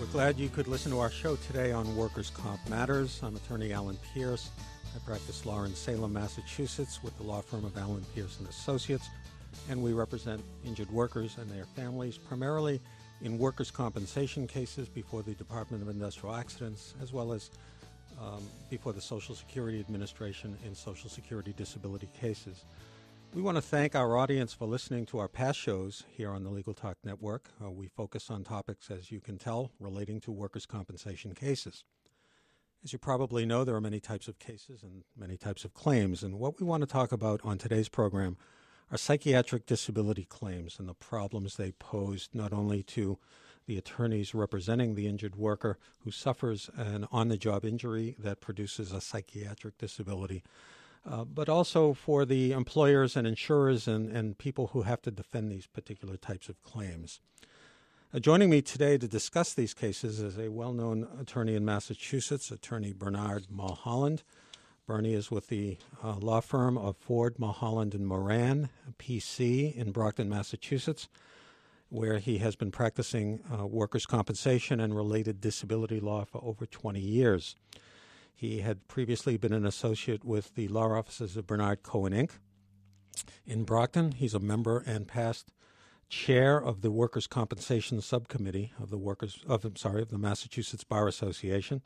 We're glad you could listen to our show today on Workers' Comp Matters. I'm attorney Alan Pierce. I practice law in Salem, Massachusetts with the law firm of Alan Pierce and Associates, and we represent injured workers and their families primarily in workers' compensation cases before the Department of Industrial Accidents, as well as um, before the Social Security Administration in Social Security disability cases. We want to thank our audience for listening to our past shows here on the Legal Talk Network. Uh, we focus on topics, as you can tell, relating to workers' compensation cases. As you probably know, there are many types of cases and many types of claims, and what we want to talk about on today's program are psychiatric disability claims and the problems they pose not only to the attorneys representing the injured worker who suffers an on the job injury that produces a psychiatric disability, uh, but also for the employers and insurers and, and people who have to defend these particular types of claims. Uh, joining me today to discuss these cases is a well known attorney in Massachusetts, attorney Bernard Mulholland. Bernie is with the uh, law firm of Ford, Mulholland, and Moran, PC, in Brockton, Massachusetts, where he has been practicing uh, workers' compensation and related disability law for over 20 years. He had previously been an associate with the law offices of Bernard Cohen Inc. In Brockton, he's a member and past chair of the Workers' Compensation Subcommittee of the Workers of I'm sorry of the Massachusetts Bar Association.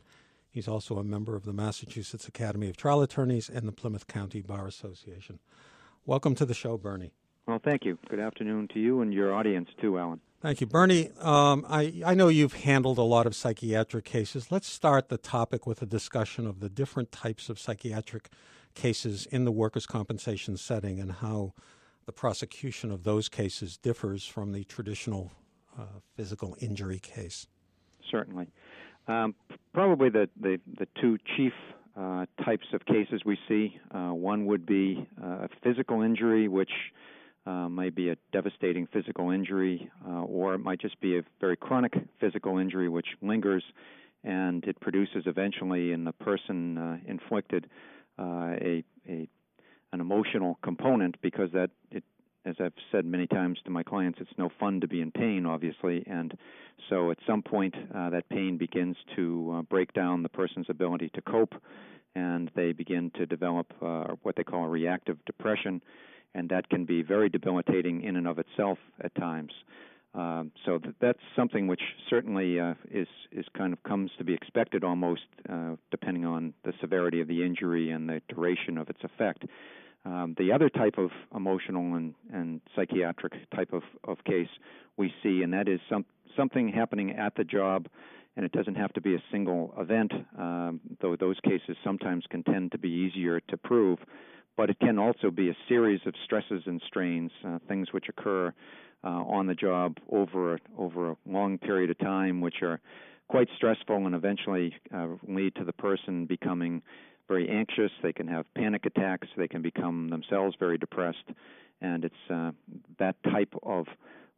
He's also a member of the Massachusetts Academy of Trial Attorneys and the Plymouth County Bar Association. Welcome to the show, Bernie. Well, thank you. Good afternoon to you and your audience too, Alan. Thank you, Bernie. Um, I, I know you've handled a lot of psychiatric cases. Let's start the topic with a discussion of the different types of psychiatric cases in the workers' compensation setting and how the prosecution of those cases differs from the traditional uh, physical injury case. Certainly. Um, probably the, the, the two chief uh, types of cases we see uh, one would be uh, a physical injury, which uh, might be a devastating physical injury, uh, or it might just be a very chronic physical injury which lingers and it produces eventually in the person uh, inflicted uh, a, a an emotional component because that it as I've said many times to my clients, it's no fun to be in pain, obviously, and so at some point uh, that pain begins to uh, break down the person's ability to cope, and they begin to develop what they call reactive depression, and that can be very debilitating in and of itself at times. Um, so th- that's something which certainly uh, is is kind of comes to be expected almost, uh, depending on the severity of the injury and the duration of its effect. Um, the other type of emotional and, and psychiatric type of, of case we see, and that is some, something happening at the job, and it doesn't have to be a single event, um, though those cases sometimes can tend to be easier to prove but it can also be a series of stresses and strains, uh, things which occur uh, on the job over over a long period of time, which are quite stressful and eventually uh, lead to the person becoming very anxious. They can have panic attacks. They can become themselves very depressed, and it's uh, that type of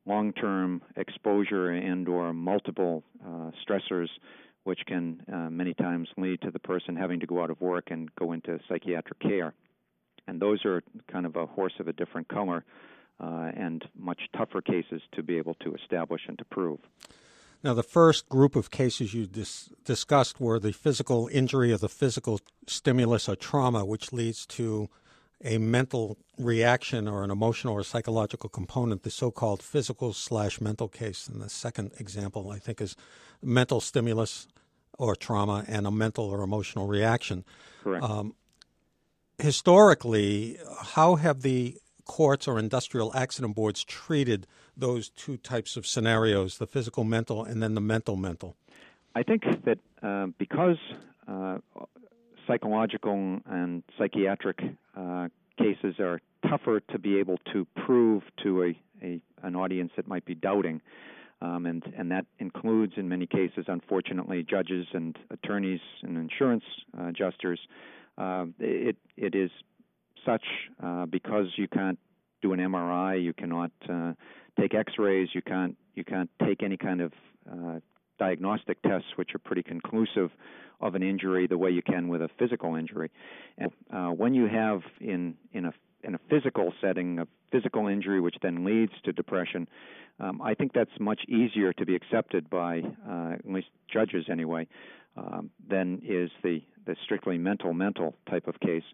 long-term exposure and/or multiple uh, stressors which can uh, many times lead to the person having to go out of work and go into psychiatric care and those are kind of a horse of a different color uh, and much tougher cases to be able to establish and to prove. Now, the first group of cases you dis- discussed were the physical injury of the physical stimulus or trauma, which leads to a mental reaction or an emotional or psychological component, the so called physical slash mental case. And the second example, I think, is mental stimulus or trauma and a mental or emotional reaction. Correct. Um, historically, how have the courts or industrial accident boards treated those two types of scenarios, the physical mental and then the mental mental? I think that uh, because uh, psychological and psychiatric uh, cases are tougher to be able to prove to a, a an audience that might be doubting, Um, and and that includes, in many cases, unfortunately, judges and attorneys and insurance uh, adjusters. Uh, it it is such uh, because you can't do an MRI, you cannot uh, take X-rays, you can't you can't take any kind of uh, diagnostic tests, which are pretty conclusive of an injury, the way you can with a physical injury. And uh, when you have in in a in a physical setting, a physical injury which then leads to depression, um, I think that's much easier to be accepted by uh, at least judges anyway um, than is the the strictly mental mental type of case.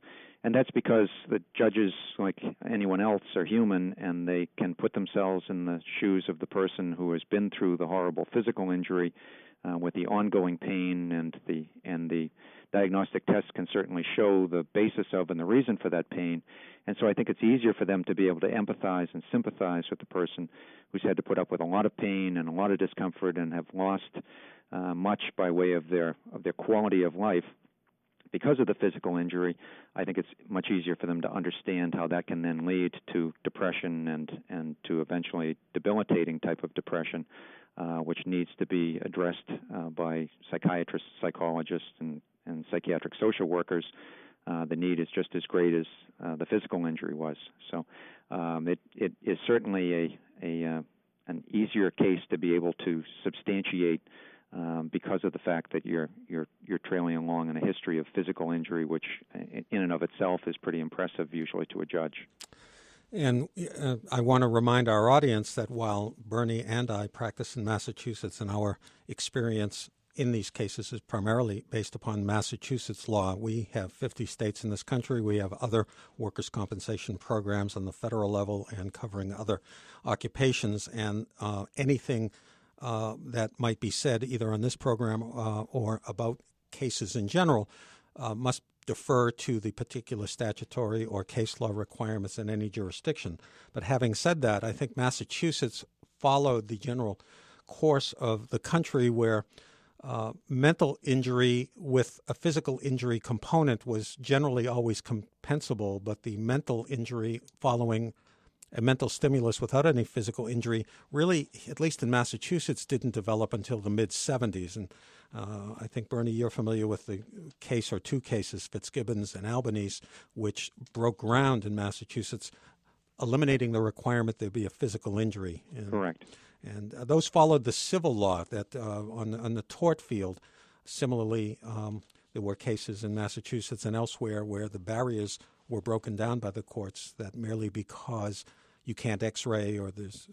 And that's because the judges, like anyone else, are human and they can put themselves in the shoes of the person who has been through the horrible physical injury uh, with the ongoing pain and the and the diagnostic tests can certainly show the basis of and the reason for that pain. And so I think it's easier for them to be able to empathize and sympathize with the person who's had to put up with a lot of pain and a lot of discomfort and have lost uh, much by way of their of their quality of life because of the physical injury, I think it's much easier for them to understand how that can then lead to depression and and to eventually debilitating type of depression, uh, which needs to be addressed uh, by psychiatrists, psychologists, and and psychiatric social workers. Uh, the need is just as great as uh, the physical injury was. So um, it it is certainly a a uh, an easier case to be able to substantiate um, because of the fact that you're you're you're trailing along in a history of physical injury, which in and of itself is pretty impressive usually to a judge. And uh, I want to remind our audience that while Bernie and I practice in Massachusetts, and our experience in these cases is primarily based upon Massachusetts law. We have 50 states in this country. We have other workers' compensation programs on the federal level and covering other occupations. And uh, anything uh, that might be said either on this program uh, or about cases in general uh, must defer to the particular statutory or case law requirements in any jurisdiction. But having said that, I think Massachusetts followed the general course of the country where uh, mental injury with a physical injury component was generally always compensable, but the mental injury following a mental stimulus without any physical injury really, at least in Massachusetts, didn't develop until the mid 70s. And uh, I think, Bernie, you're familiar with the case or two cases, Fitzgibbons and Albanese, which broke ground in Massachusetts, eliminating the requirement there be a physical injury. And, Correct. And uh, those followed the civil law that uh, on, on the tort field. Similarly, um, there were cases in Massachusetts and elsewhere where the barriers were broken down by the courts that merely because you can't X-ray or there's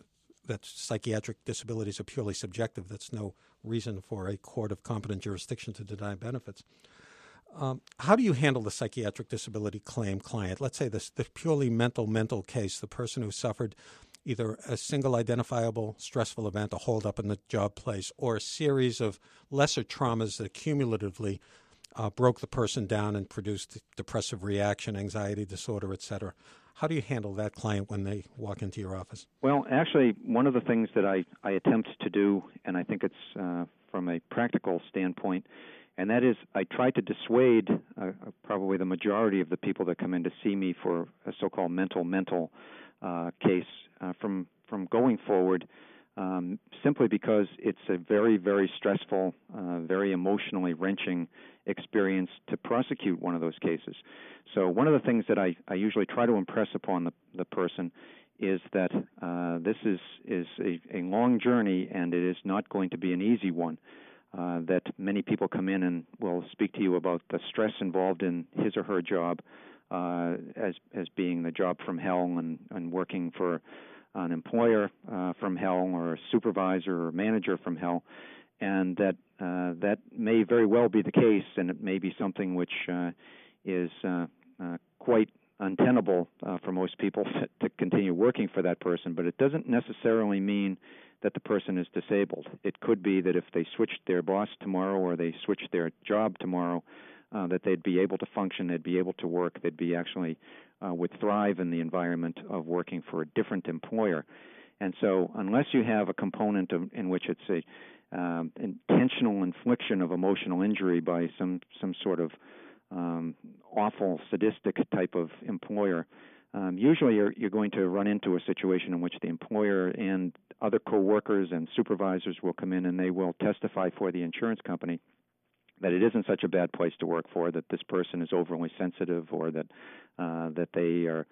that psychiatric disabilities are purely subjective. That's no reason for a court of competent jurisdiction to deny benefits. Um, how do you handle the psychiatric disability claim client? Let's say this the purely mental mental case, the person who suffered either a single identifiable stressful event, a hold up in the job place, or a series of lesser traumas that cumulatively uh, broke the person down and produced depressive reaction, anxiety disorder, etc. How do you handle that client when they walk into your office? Well, actually, one of the things that I, I attempt to do, and I think it's uh, from a practical standpoint, and that is I try to dissuade uh, uh probably the majority of the people that come in to see me for a so-called mental mental uh, case uh, from from going forward. Um, simply because it's a very, very stressful, uh, very emotionally wrenching experience to prosecute one of those cases. So one of the things that I, I usually try to impress upon the, the person is that uh, this is is a, a long journey and it is not going to be an easy one. Uh, that many people come in and will speak to you about the stress involved in his or her job uh, as as being the job from hell and, and working for an employer uh, from hell or a supervisor or manager from hell and that uh, that may very well be the case, and it may be something which uh, is uh, uh, quite untenable uh, for most people to, continue working for that person. But it doesn't necessarily mean that the person is disabled. It could be that if they switched their boss tomorrow or they switched their job tomorrow, uh, that they'd be able to function, they'd be able to work, they'd be actually uh, would thrive in the environment of working for a different employer. And so, unless you have a component of, in which it's a um, intentional infliction of emotional injury by some some sort of um, awful sadistic type of employer, um, usually you're you're going to run into a situation in which the employer and other coworkers and supervisors will come in and they will testify for the insurance company that it isn't such a bad place to work for, that this person is overly sensitive, or that uh, that they are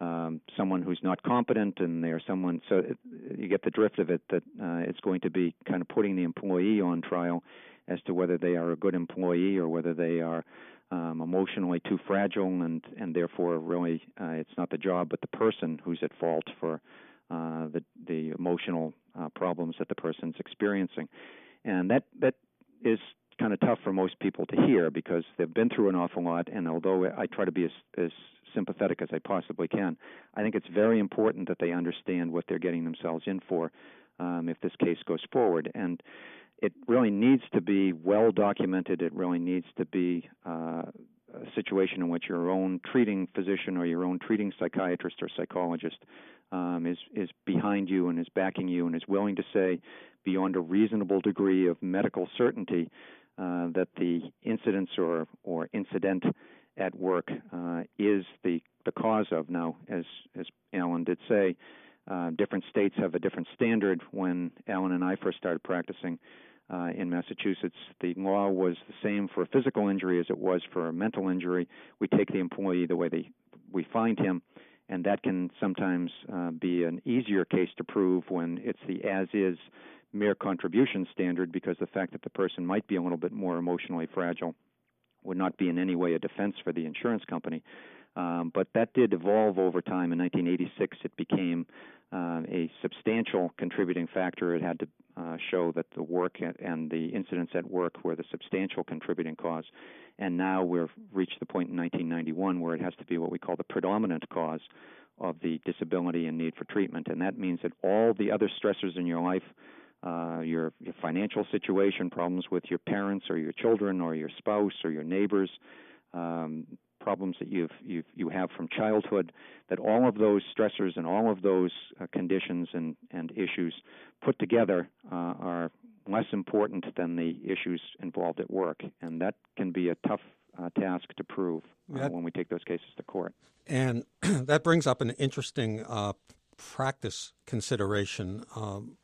um, someone who's not competent and they are someone. So it, you get the drift of it that uh, it's going to be kind of putting the employee on trial as to whether they are a good employee or whether they are um, emotionally too fragile and and therefore really uh, it's not the job but the person who's at fault for uh, the the emotional uh, problems that the person's experiencing, and that that is kind of tough for most people to hear because they've been through an awful lot. And although I try to be as, as sympathetic as I possibly can, I think it's very important that they understand what they're getting themselves in for um, if this case goes forward. And it really needs to be well documented. It really needs to be uh, a situation in which your own treating physician or your own treating psychiatrist or psychologist um, is is behind you and is backing you and is willing to say beyond a reasonable degree of medical certainty uh, that the incidents or or incident at work uh, is the the cause of now as as Alan did say uh, different states have a different standard when Alan and I first started practicing uh, in Massachusetts, the law was the same for a physical injury as it was for a mental injury. We take the employee the way they, we find him, and that can sometimes uh, be an easier case to prove when it's the as is mere contribution standard because the fact that the person might be a little bit more emotionally fragile would not be in any way a defense for the insurance company. Um, but that did evolve over time. In 1986, it became uh, a substantial contributing factor. It had to uh, show that the work and the incidents at work were the substantial contributing cause. And now we've reached the point in 1991 where it has to be what we call the predominant cause of the disability and need for treatment. And that means that all the other stressors in your life, uh, your, your financial situation, problems with your parents or your children or your spouse or your neighbors, um, problems that you've, you've you have from childhood, that all of those stressors and all of those uh, conditions and, and issues put together uh, are less important than the issues involved at work, and that can be a tough uh, task to prove uh, that, when we take those cases to court. And that brings up an interesting uh, practice consideration. Um,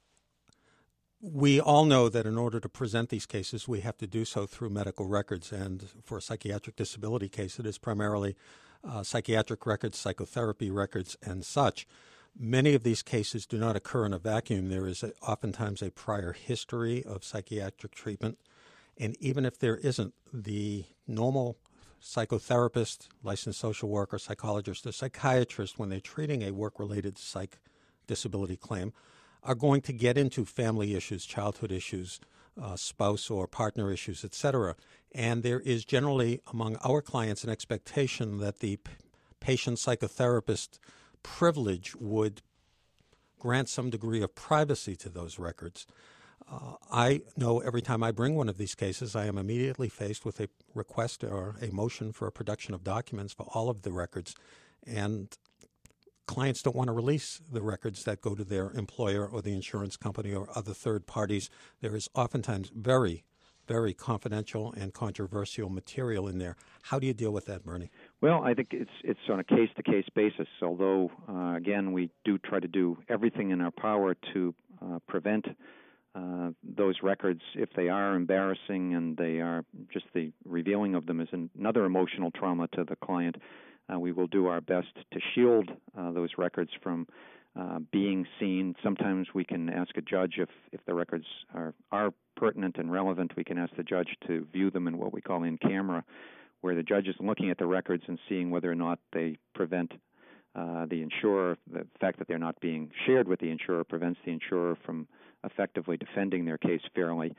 we all know that in order to present these cases, we have to do so through medical records. And for a psychiatric disability case, it is primarily uh, psychiatric records, psychotherapy records, and such. Many of these cases do not occur in a vacuum. There is a, oftentimes a prior history of psychiatric treatment. And even if there isn't, the normal psychotherapist, licensed social worker, psychologist, or psychiatrist, when they're treating a work related psych disability claim, are going to get into family issues, childhood issues, uh, spouse or partner issues, etc. And there is generally among our clients an expectation that the p- patient psychotherapist privilege would grant some degree of privacy to those records. Uh, I know every time I bring one of these cases, I am immediately faced with a request or a motion for a production of documents for all of the records. And clients don't want to release the records that go to their employer or the insurance company or other third parties. There is oftentimes very, very confidential and controversial material in there. How do you deal with that, Bernie? Well, I think it's it's on a case to case basis. Although, uh, again, we do try to do everything in our power to uh, prevent uh, those records if they are embarrassing and they are just the revealing of them is another emotional trauma to the client. Uh, we will do our best to shield uh, those records from uh, being seen. Sometimes we can ask a judge if, if the records are, are pertinent and relevant. We can ask the judge to view them in what we call in camera, where the judge is looking at the records and seeing whether or not they prevent uh, the insurer, the fact that they're not being shared with the insurer prevents the insurer from effectively defending their case fairly.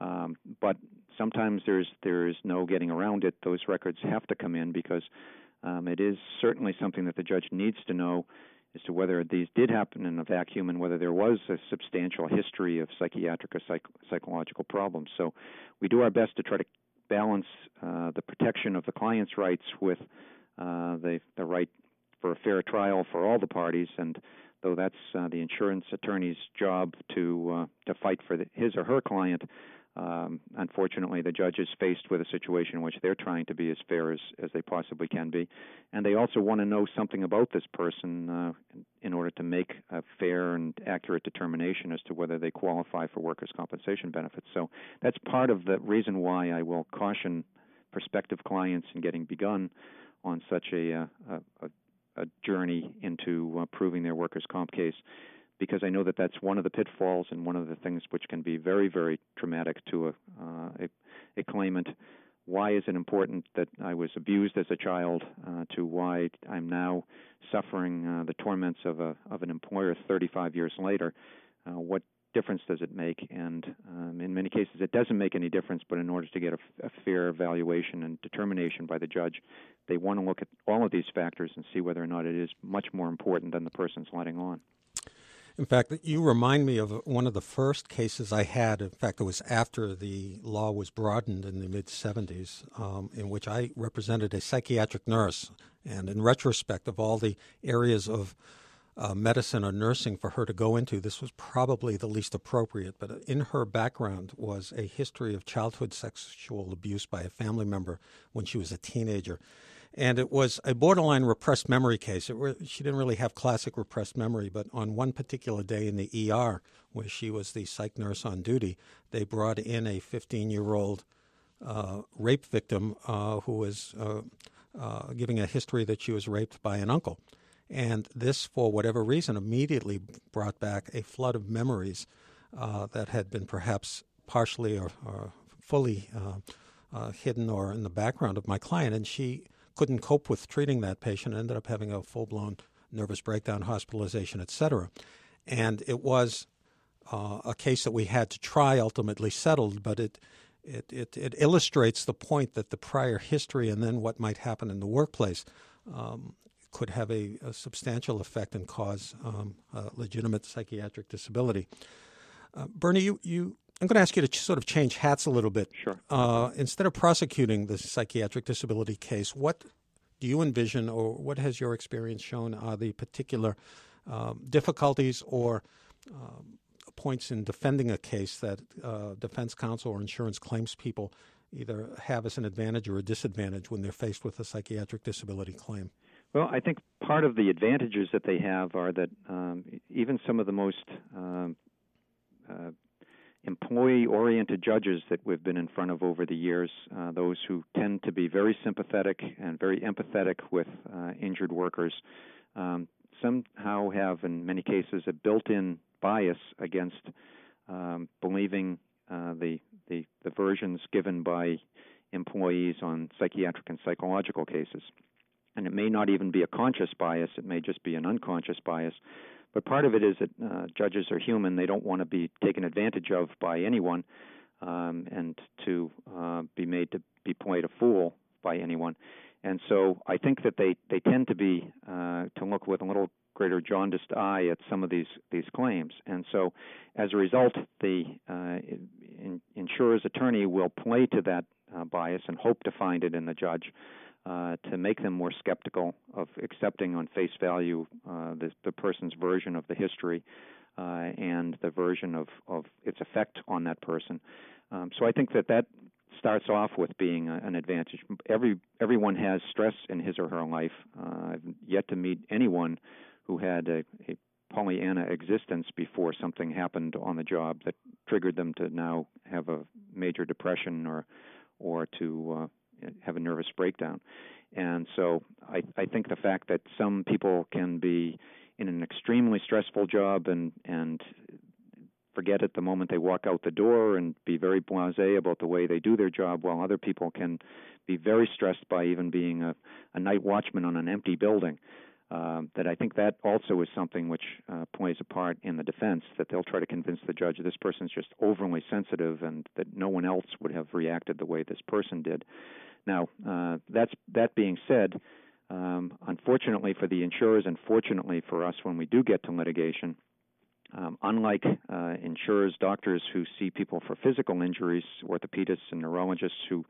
Um, but sometimes there's there's no getting around it. Those records have to come in because um, it is certainly something that the judge needs to know as to whether these did happen in a vacuum and whether there was a substantial history of psychiatric or psych- psychological problems. So we do our best to try to balance uh, the protection of the client's rights with uh, the, the right for a fair trial for all the parties. And though that's uh, the insurance attorney's job to uh, to fight for the, his or her client, um, unfortunately, the judge is faced with a situation in which they're trying to be as fair as, as they possibly can be. And they also want to know something about this person uh, in order to make a fair and accurate determination as to whether they qualify for workers' compensation benefits. So that's part of the reason why I will caution prospective clients in getting begun on such a, uh, a, a, a journey into uh, proving their workers' comp case because I know that that's one of the pitfalls and one of the things which can be very, very traumatic to a, uh, a, a claimant. Why is it important that I was abused as a child? Uh, to why I'm now suffering uh, the torments of a of an employer 35 years later? Uh, what difference does it make? And um, in many cases, it doesn't make any difference. But in order to get a, a fair evaluation and determination by the judge, they want to look at all of these factors and see whether or not it is much more important than the person's letting on. In fact, you remind me of one of the first cases I had. In fact, it was after the law was broadened in the mid 70s, um, in which I represented a psychiatric nurse. And in retrospect, of all the areas of uh, medicine or nursing for her to go into, this was probably the least appropriate. But in her background was a history of childhood sexual abuse by a family member when she was a teenager and it was a borderline repressed memory case. Re- she didn't really have classic repressed memory, but on one particular day in the ER, where she was the psych nurse on duty, they brought in a 15 year old uh, rape victim uh, who was uh, uh, giving a history that she was raped by an uncle. And this, for whatever reason, immediately brought back a flood of memories uh, that had been perhaps partially or, or fully uh, hidden or in the background of my client. And she couldn't cope with treating that patient, ended up having a full blown nervous breakdown, hospitalization, etc. And it was uh, a case that we had to try, ultimately settled, but it, it, it, it, illustrates the point that the prior history and then what might happen in the workplace um, could have a, a, substantial effect and cause um, legitimate psychiatric disability. Uh, Bernie, you, you I'm going to ask you to sort of change hats a little bit. Sure. Uh, instead of prosecuting the psychiatric disability case, what do you envision, or what has your experience shown, are the particular um, difficulties or um, points in defending a case that uh, defense counsel or insurance claims people either have as an advantage or a disadvantage when they're faced with a psychiatric disability claim? Well, I think part of the advantages that they have are that um, even some of the most um, employee oriented judges that we've been in front of over the years, uh, those who tend to be very sympathetic and very empathetic with uh, injured workers, um, somehow have, in many cases, a built in bias against um, believing uh, the, the, the versions given by employees on psychiatric and psychological cases. And it may not even be a conscious bias, it may just be an unconscious bias but part of it is that uh, judges are human; they don't want to be taken advantage of by anyone, um, and to uh, be made to be played a fool by anyone. And so I think that they they tend to be uh, to look with a little greater jaundiced eye at some of these these claims. And so, as a result, the uh, in, insurer's attorney will play to that uh, bias and hope to find it in the judge uh, to make them more skeptical of accepting on face value uh, the, the person's version of the history uh, and the version of, of its effect on that person. Um, so I think that that starts off with being a, an advantage. Every everyone has stress in his or her life. Uh, I've yet to meet anyone who had a, a Pollyanna existence before something happened on the job that triggered them to now have a major depression or or to uh, have a nervous breakdown. And so I, I think the fact that some people can be in an extremely stressful job and and forget it the moment they walk out the door and be very blasé about the way they do their job, while other people can be very stressed by even being a, a night watchman on an empty building. Uh, that I think that also is something which uh, plays a part in the defense. That they'll try to convince the judge this person's just overly sensitive and that no one else would have reacted the way this person did. Now, uh, that's that being said, um, unfortunately for the insurers, and fortunately for us, when we do get to litigation, um, unlike uh, insurers, doctors who see people for physical injuries, orthopedists and neurologists who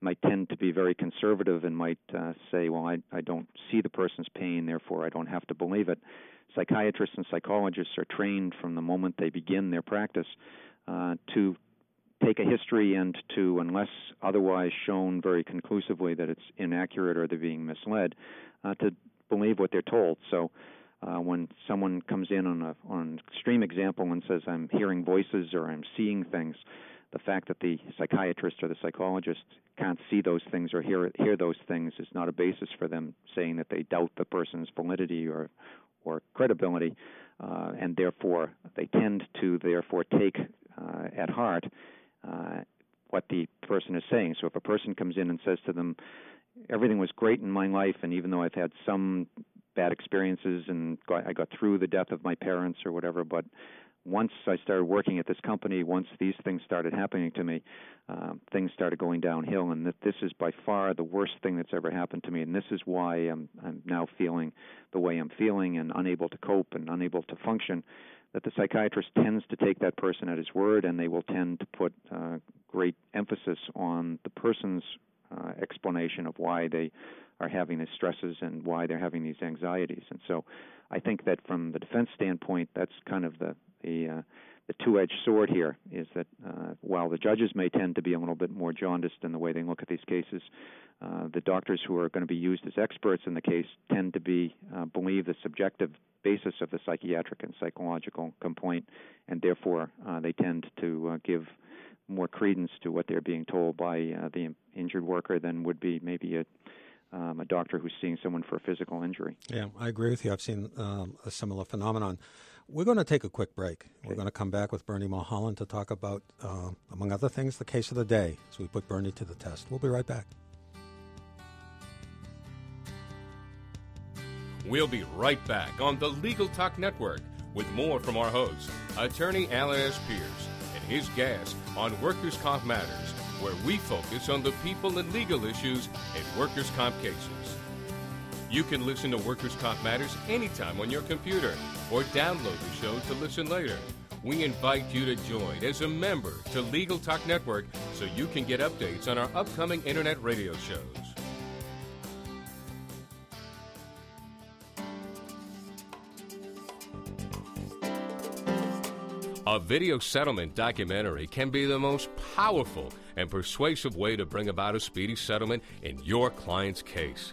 might tend to be very conservative and might uh, say, well, I, I don't see the person's pain, therefore I don't have to believe it. Psychiatrists and psychologists are trained from the moment they begin their practice uh, to take a history and to, unless otherwise shown very conclusively that it's inaccurate or they're being misled, uh, to believe what they're told. So uh, when someone comes in on, a, on an extreme example and says, I'm hearing voices or I'm seeing things, the fact that the psychiatrist or the psychologist can't see those things or hear hear those things is not a basis for them saying that they doubt the person's validity or or credibility, uh, and therefore they tend to therefore take uh, at heart uh, what the person is saying. So if a person comes in and says to them, "Everything was great in my life, and even though I've had some bad experiences and got, I got through the death of my parents or whatever, but once I started working at this company, once these things started happening to me, uh, things started going downhill, and that this is by far the worst thing that's ever happened to me, and this is why I'm I'm now feeling the way I'm feeling and unable to cope and unable to function. That the psychiatrist tends to take that person at his word, and they will tend to put uh, great emphasis on the person's uh, explanation of why they are having these stresses and why they're having these anxieties. And so, I think that from the defense standpoint, that's kind of the the uh, the two-edged sword here is that uh, while the judges may tend to be a little bit more jaundiced in the way they look at these cases, uh, the doctors who are going to be used as experts in the case tend to be uh, believe the subjective basis of the psychiatric and psychological complaint, and therefore uh, they tend to uh, give more credence to what they're being told by the injured worker than would be maybe a um, a doctor who's seeing someone for a physical injury. Yeah, I agree with you. I've seen um, a similar phenomenon. We're going to take a quick break. Okay. We're going to come back with Bernie Mulholland to talk about, uh, among other things, the case of the day as we put Bernie to the test. We'll be right back. We'll be right back on the Legal Talk Network with more from our host, attorney Alan S. Pierce, and his guests on Workers' Comp Matters, where we focus on the people and legal issues in workers' comp cases. You can listen to Workers' Comp Matters anytime on your computer or download the show to listen later. We invite you to join as a member to Legal Talk Network so you can get updates on our upcoming internet radio shows. A video settlement documentary can be the most powerful and persuasive way to bring about a speedy settlement in your client's case.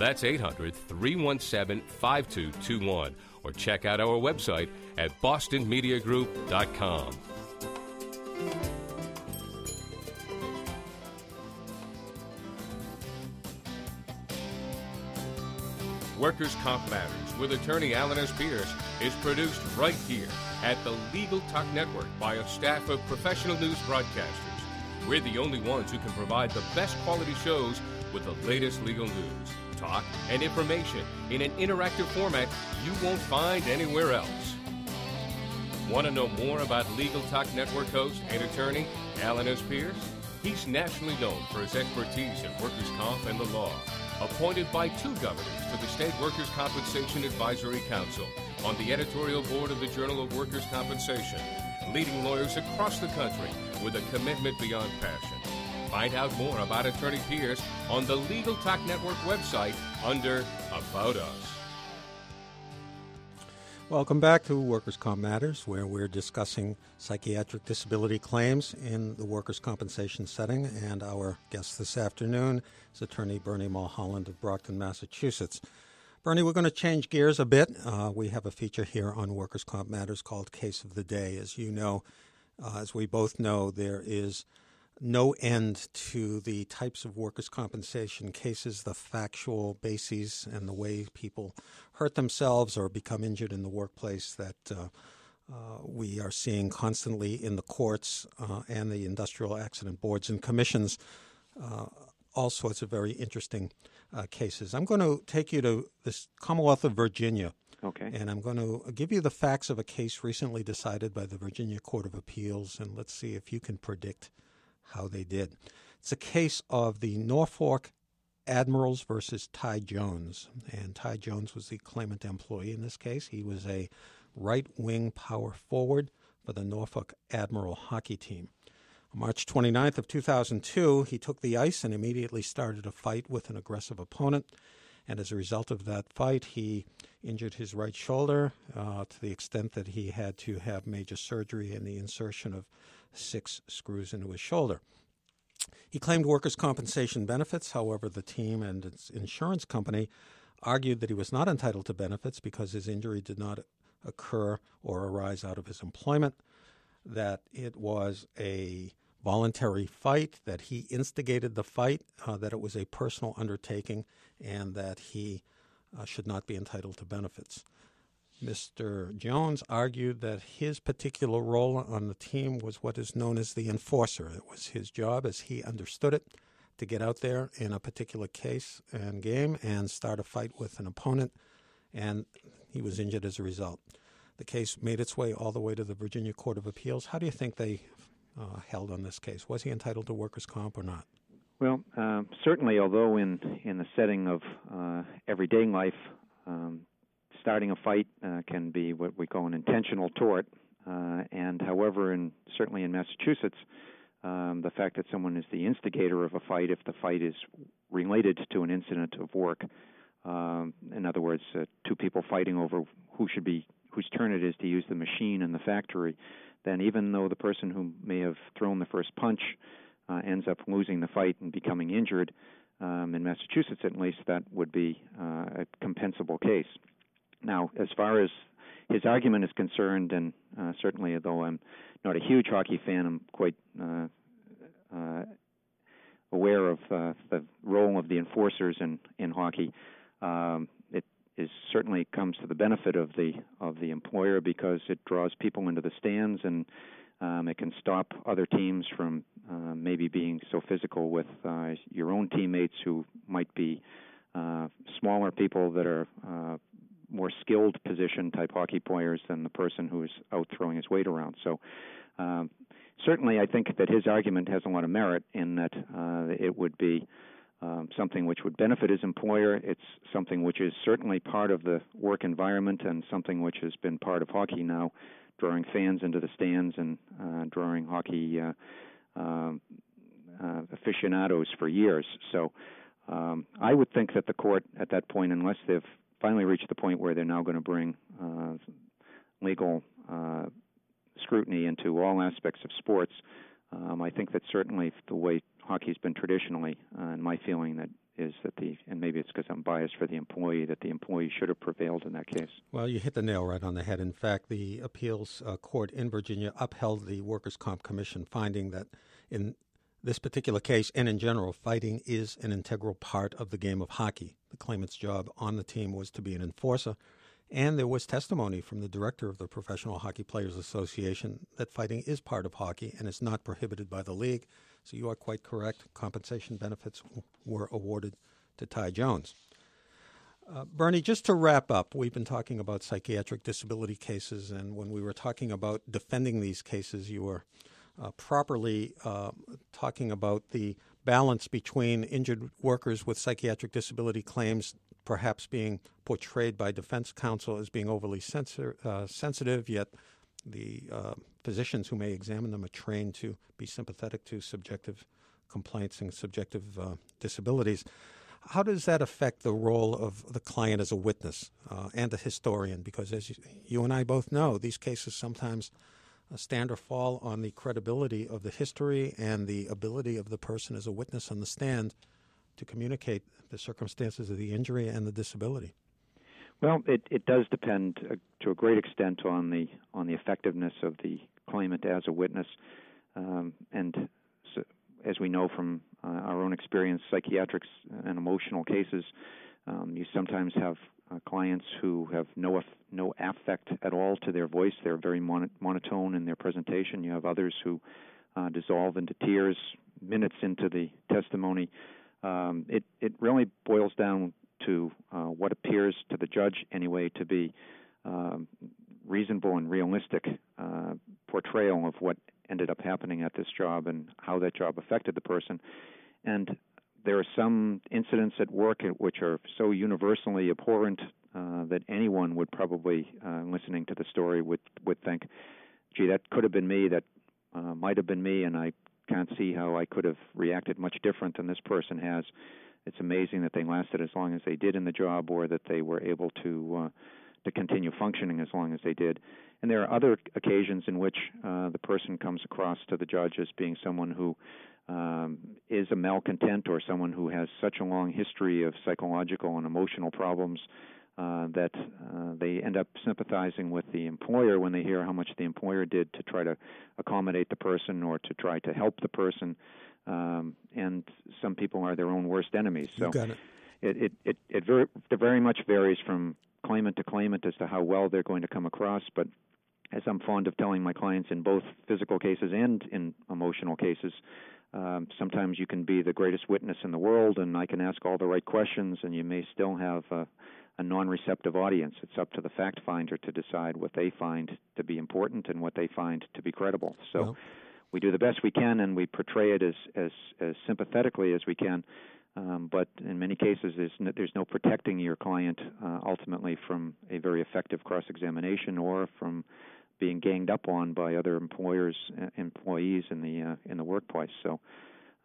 that's 800 317 5221. Or check out our website at bostonmediagroup.com. Workers' Comp Matters with attorney Alan S. Pierce is produced right here at the Legal Talk Network by a staff of professional news broadcasters. We're the only ones who can provide the best quality shows with the latest legal news talk, and information in an interactive format you won't find anywhere else. Want to know more about Legal Talk Network host and attorney Alan S. Pierce? He's nationally known for his expertise in workers' comp and the law. Appointed by two governors to the State Workers' Compensation Advisory Council on the editorial board of the Journal of Workers' Compensation, leading lawyers across the country with a commitment beyond passion. Find out more about Attorney Pierce on the Legal Talk Network website under About Us. Welcome back to Workers' Comp Matters, where we're discussing psychiatric disability claims in the workers' compensation setting. And our guest this afternoon is attorney Bernie Mulholland of Brockton, Massachusetts. Bernie, we're going to change gears a bit. Uh, we have a feature here on Workers' Comp Matters called Case of the Day. As you know, uh, as we both know, there is no end to the types of workers' compensation cases, the factual bases, and the way people hurt themselves or become injured in the workplace that uh, uh, we are seeing constantly in the courts uh, and the industrial accident boards and commissions. Uh, all sorts of very interesting uh, cases. I'm going to take you to this Commonwealth of Virginia. Okay. And I'm going to give you the facts of a case recently decided by the Virginia Court of Appeals, and let's see if you can predict how they did. It's a case of the Norfolk Admirals versus Ty Jones. And Ty Jones was the claimant employee in this case. He was a right wing power forward for the Norfolk Admiral hockey team. On March 29th of 2002, he took the ice and immediately started a fight with an aggressive opponent. And as a result of that fight, he injured his right shoulder uh, to the extent that he had to have major surgery and the insertion of six screws into his shoulder. He claimed workers' compensation benefits. However, the team and its insurance company argued that he was not entitled to benefits because his injury did not occur or arise out of his employment, that it was a voluntary fight, that he instigated the fight, uh, that it was a personal undertaking, and that he uh, should not be entitled to benefits. Mr. Jones argued that his particular role on the team was what is known as the enforcer. It was his job, as he understood it, to get out there in a particular case and game and start a fight with an opponent, and he was injured as a result. The case made its way all the way to the Virginia Court of Appeals. How do you think they uh, held on this case? Was he entitled to workers' comp or not? Well, uh, certainly, although in in the setting of uh, everyday life, um, starting a fight uh, can be what we call an intentional tort. Uh, and however, in certainly in Massachusetts, um, the fact that someone is the instigator of a fight, if the fight is related to an incident of work, um, in other words, uh, two people fighting over who should be whose turn it is to use the machine in the factory, then even though the person who may have thrown the first punch uh, ends up losing the fight and becoming injured, um, in Massachusetts at least, that would be uh, a compensable case. Now, as far as his argument is concerned, and uh, certainly, although I'm not a huge hockey fan, I'm quite uh, uh, aware of uh, the role of the enforcers in in hockey. Um, is certainly comes to the benefit of the of the employer because it draws people into the stands and um, it can stop other teams from uh, maybe being so physical with uh, your own teammates who might be uh, smaller people that are uh, more skilled position type hockey players than the person who's out throwing his weight around. So um, certainly, I think that his argument has a lot of merit in that uh, it would be um, something which would benefit his employer. It's something which is certainly part of the work environment and something which has been part of hockey now, drawing fans into the stands and uh, drawing hockey uh, uh, uh, aficionados for years. So. Um, I would think that the court at that point, unless they've finally reached the point where they're now going to bring uh, legal uh, scrutiny into all aspects of sports. Um, I think that certainly the way hockey's been traditionally, uh, and my feeling that is that the, and maybe it's because I'm biased for the employee, that the employee should have prevailed in that case. Well, you hit the nail right on the head. In fact, the appeals uh, court in Virginia upheld the Workers' Comp Commission finding that in this particular case, and in general, fighting is an integral part of the game of hockey. The claimant's job on the team was to be an enforcer, and there was testimony from the director of the Professional Hockey Players Association that fighting is part of hockey and is not prohibited by the league. So you are quite correct. Compensation benefits were awarded to Ty Jones. Uh, Bernie, just to wrap up, we've been talking about psychiatric disability cases, and when we were talking about defending these cases, you were uh, properly uh, talking about the balance between injured workers with psychiatric disability claims perhaps being portrayed by defense counsel as being overly sensor, uh, sensitive, yet the uh, physicians who may examine them are trained to be sympathetic to subjective complaints and subjective uh, disabilities. How does that affect the role of the client as a witness uh, and a historian? Because as you, you and I both know, these cases sometimes stand or fall on the credibility of the history and the ability of the person as a witness on the stand to communicate the circumstances of the injury and the disability. Well, it, it does depend uh, to a great extent on the on the effectiveness of the claimant as a witness, um, and so, as we know from uh, our own experience, psychiatrics and emotional cases, um, you sometimes have uh, clients who have no no affect at all to their voice. They're very mon- monotone in their presentation. You have others who uh, dissolve into tears minutes into the testimony. Um, it it really boils down to uh, what appears to the judge anyway to be um, reasonable and realistic uh, portrayal of what ended up happening at this job and how that job affected the person. And there are some incidents at work which are so universally abhorrent uh, that anyone would probably, uh, listening to the story, would would think, "Gee, that could have been me. That uh, might have been me," and I can't see how I could have reacted much different than this person has. It's amazing that they lasted as long as they did in the job, or that they were able to uh, to continue functioning as long as they did. And there are other occasions in which uh, the person comes across to the judge as being someone who um, is a malcontent or someone who has such a long history of psychological and emotional problems uh, that uh, they end up sympathizing with the employer when they hear how much the employer did to try to accommodate the person or to try to help the person. Um, and some people are their own worst enemies. So it. It it it, it very it very much varies from claimant to claimant as to how well they're going to come across, but as I'm fond of telling my clients in both physical cases and in emotional cases, um, sometimes you can be the greatest witness in the world, and I can ask all the right questions, and you may still have a, a non-receptive audience. It's up to the fact finder to decide what they find to be important and what they find to be credible. So. Well. We do the best we can, and we portray it as as, as sympathetically as we can. Um, but in many cases, there's no, there's no protecting your client uh, ultimately from a very effective cross-examination or from being ganged up on by other employers uh, employees in the uh, in the workplace. So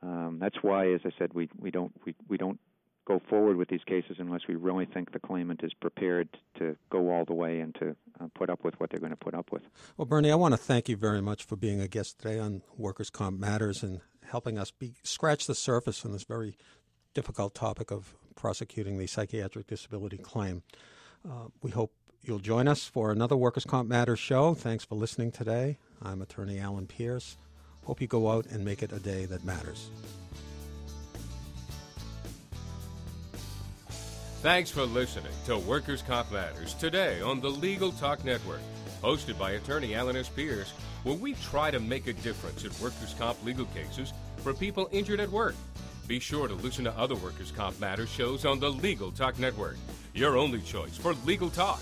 um, that's why, as I said, we we don't we we don't go forward with these cases unless we really think the claimant is prepared to go all the way and to uh, put up with what they're going to put up with. Well, Bernie, I want to thank you very much for being a guest today on Workers' Comp Matters and helping us be, scratch the surface on this very difficult topic of prosecuting the psychiatric disability claim. Uh, we hope You'll join us for another Workers' Comp Matters show. Thanks for listening today. I'm attorney Alan Pierce. Hope you go out and make it a day that matters. Thanks for listening to Workers' Comp Matters today on the Legal Talk Network, hosted by attorney Alan S. Pierce, where we try to make a difference in workers' comp legal cases for people injured at work. Be sure to listen to other Workers' Comp Matters shows on the Legal Talk Network, your only choice for legal talk.